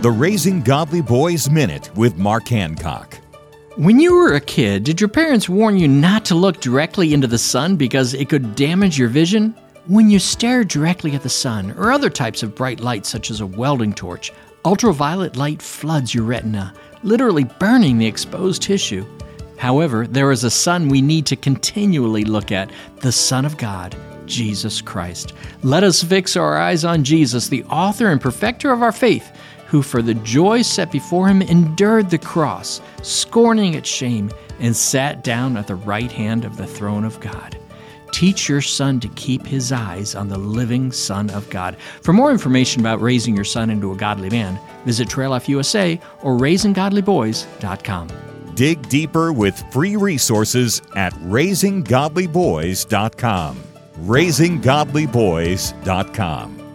The Raising Godly Boys Minute with Mark Hancock. When you were a kid, did your parents warn you not to look directly into the sun because it could damage your vision? When you stare directly at the sun or other types of bright light, such as a welding torch, ultraviolet light floods your retina, literally burning the exposed tissue. However, there is a Son we need to continually look at the Son of God, Jesus Christ. Let us fix our eyes on Jesus, the author and perfecter of our faith, who for the joy set before him endured the cross, scorning its shame, and sat down at the right hand of the throne of God. Teach your son to keep his eyes on the living Son of God. For more information about raising your son into a godly man, visit Trail or raisinggodlyboys.com. Dig deeper with free resources at raisinggodlyboys.com. raisinggodlyboys.com.